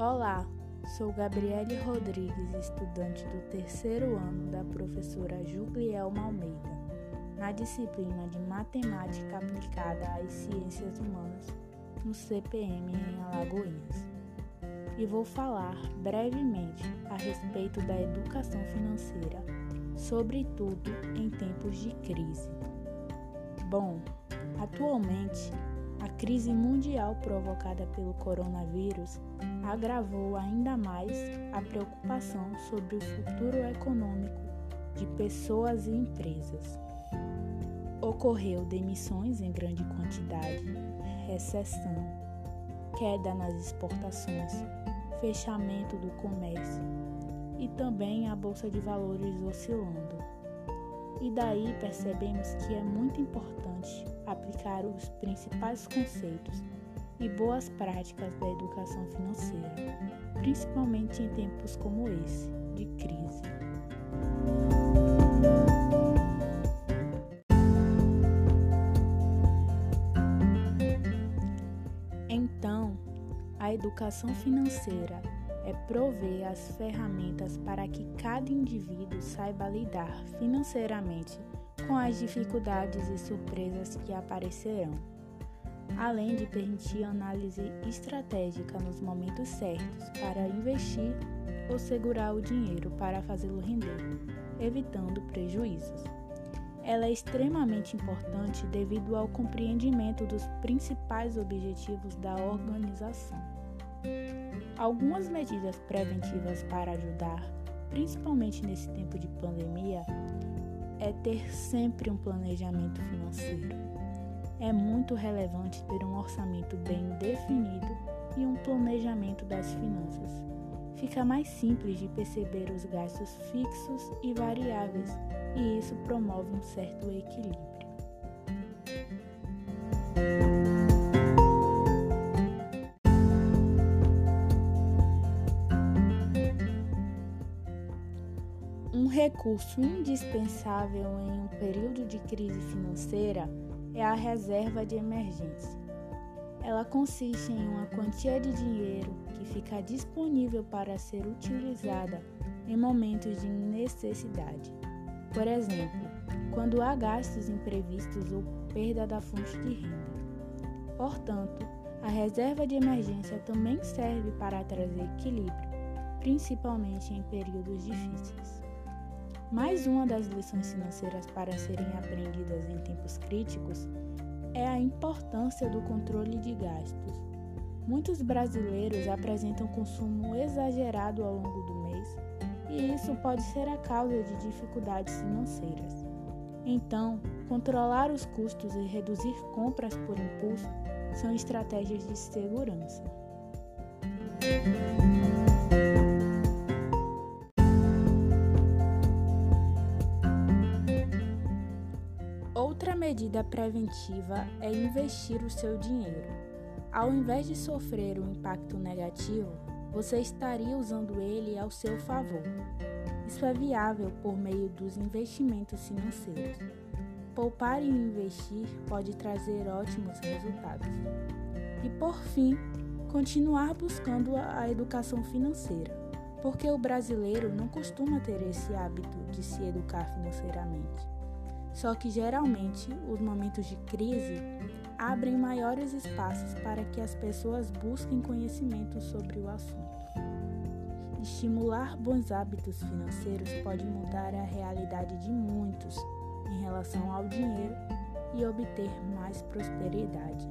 Olá, sou Gabriele Rodrigues, estudante do terceiro ano da professora Julielma Almeida, na disciplina de Matemática Aplicada às Ciências Humanas, no CPM em Alagoinhas. E vou falar brevemente a respeito da educação financeira, sobretudo em tempos de crise. Bom, atualmente a crise mundial provocada pelo coronavírus agravou ainda mais a preocupação sobre o futuro econômico de pessoas e empresas. Ocorreu demissões em grande quantidade, recessão, queda nas exportações, fechamento do comércio e também a bolsa de valores oscilando. E daí percebemos que é muito importante aplicar os principais conceitos e boas práticas da educação financeira, principalmente em tempos como esse, de crise. Então, a educação financeira é prover as ferramentas para que cada indivíduo saiba lidar financeiramente com as dificuldades e surpresas que aparecerão, além de permitir análise estratégica nos momentos certos para investir ou segurar o dinheiro para fazê-lo render, evitando prejuízos. Ela é extremamente importante devido ao compreendimento dos principais objetivos da organização. Algumas medidas preventivas para ajudar, principalmente nesse tempo de pandemia, é ter sempre um planejamento financeiro. É muito relevante ter um orçamento bem definido e um planejamento das finanças. Fica mais simples de perceber os gastos fixos e variáveis, e isso promove um certo equilíbrio. Recurso indispensável em um período de crise financeira é a reserva de emergência. Ela consiste em uma quantia de dinheiro que fica disponível para ser utilizada em momentos de necessidade. Por exemplo, quando há gastos imprevistos ou perda da fonte de renda. Portanto, a reserva de emergência também serve para trazer equilíbrio, principalmente em períodos difíceis. Mais uma das lições financeiras para serem aprendidas em tempos críticos é a importância do controle de gastos. Muitos brasileiros apresentam consumo exagerado ao longo do mês e isso pode ser a causa de dificuldades financeiras. Então, controlar os custos e reduzir compras por impulso são estratégias de segurança. Outra medida preventiva é investir o seu dinheiro. Ao invés de sofrer um impacto negativo, você estaria usando ele ao seu favor. Isso é viável por meio dos investimentos financeiros. Poupar e investir pode trazer ótimos resultados. E por fim, continuar buscando a educação financeira, porque o brasileiro não costuma ter esse hábito de se educar financeiramente. Só que geralmente os momentos de crise abrem maiores espaços para que as pessoas busquem conhecimento sobre o assunto. Estimular bons hábitos financeiros pode mudar a realidade de muitos em relação ao dinheiro e obter mais prosperidade.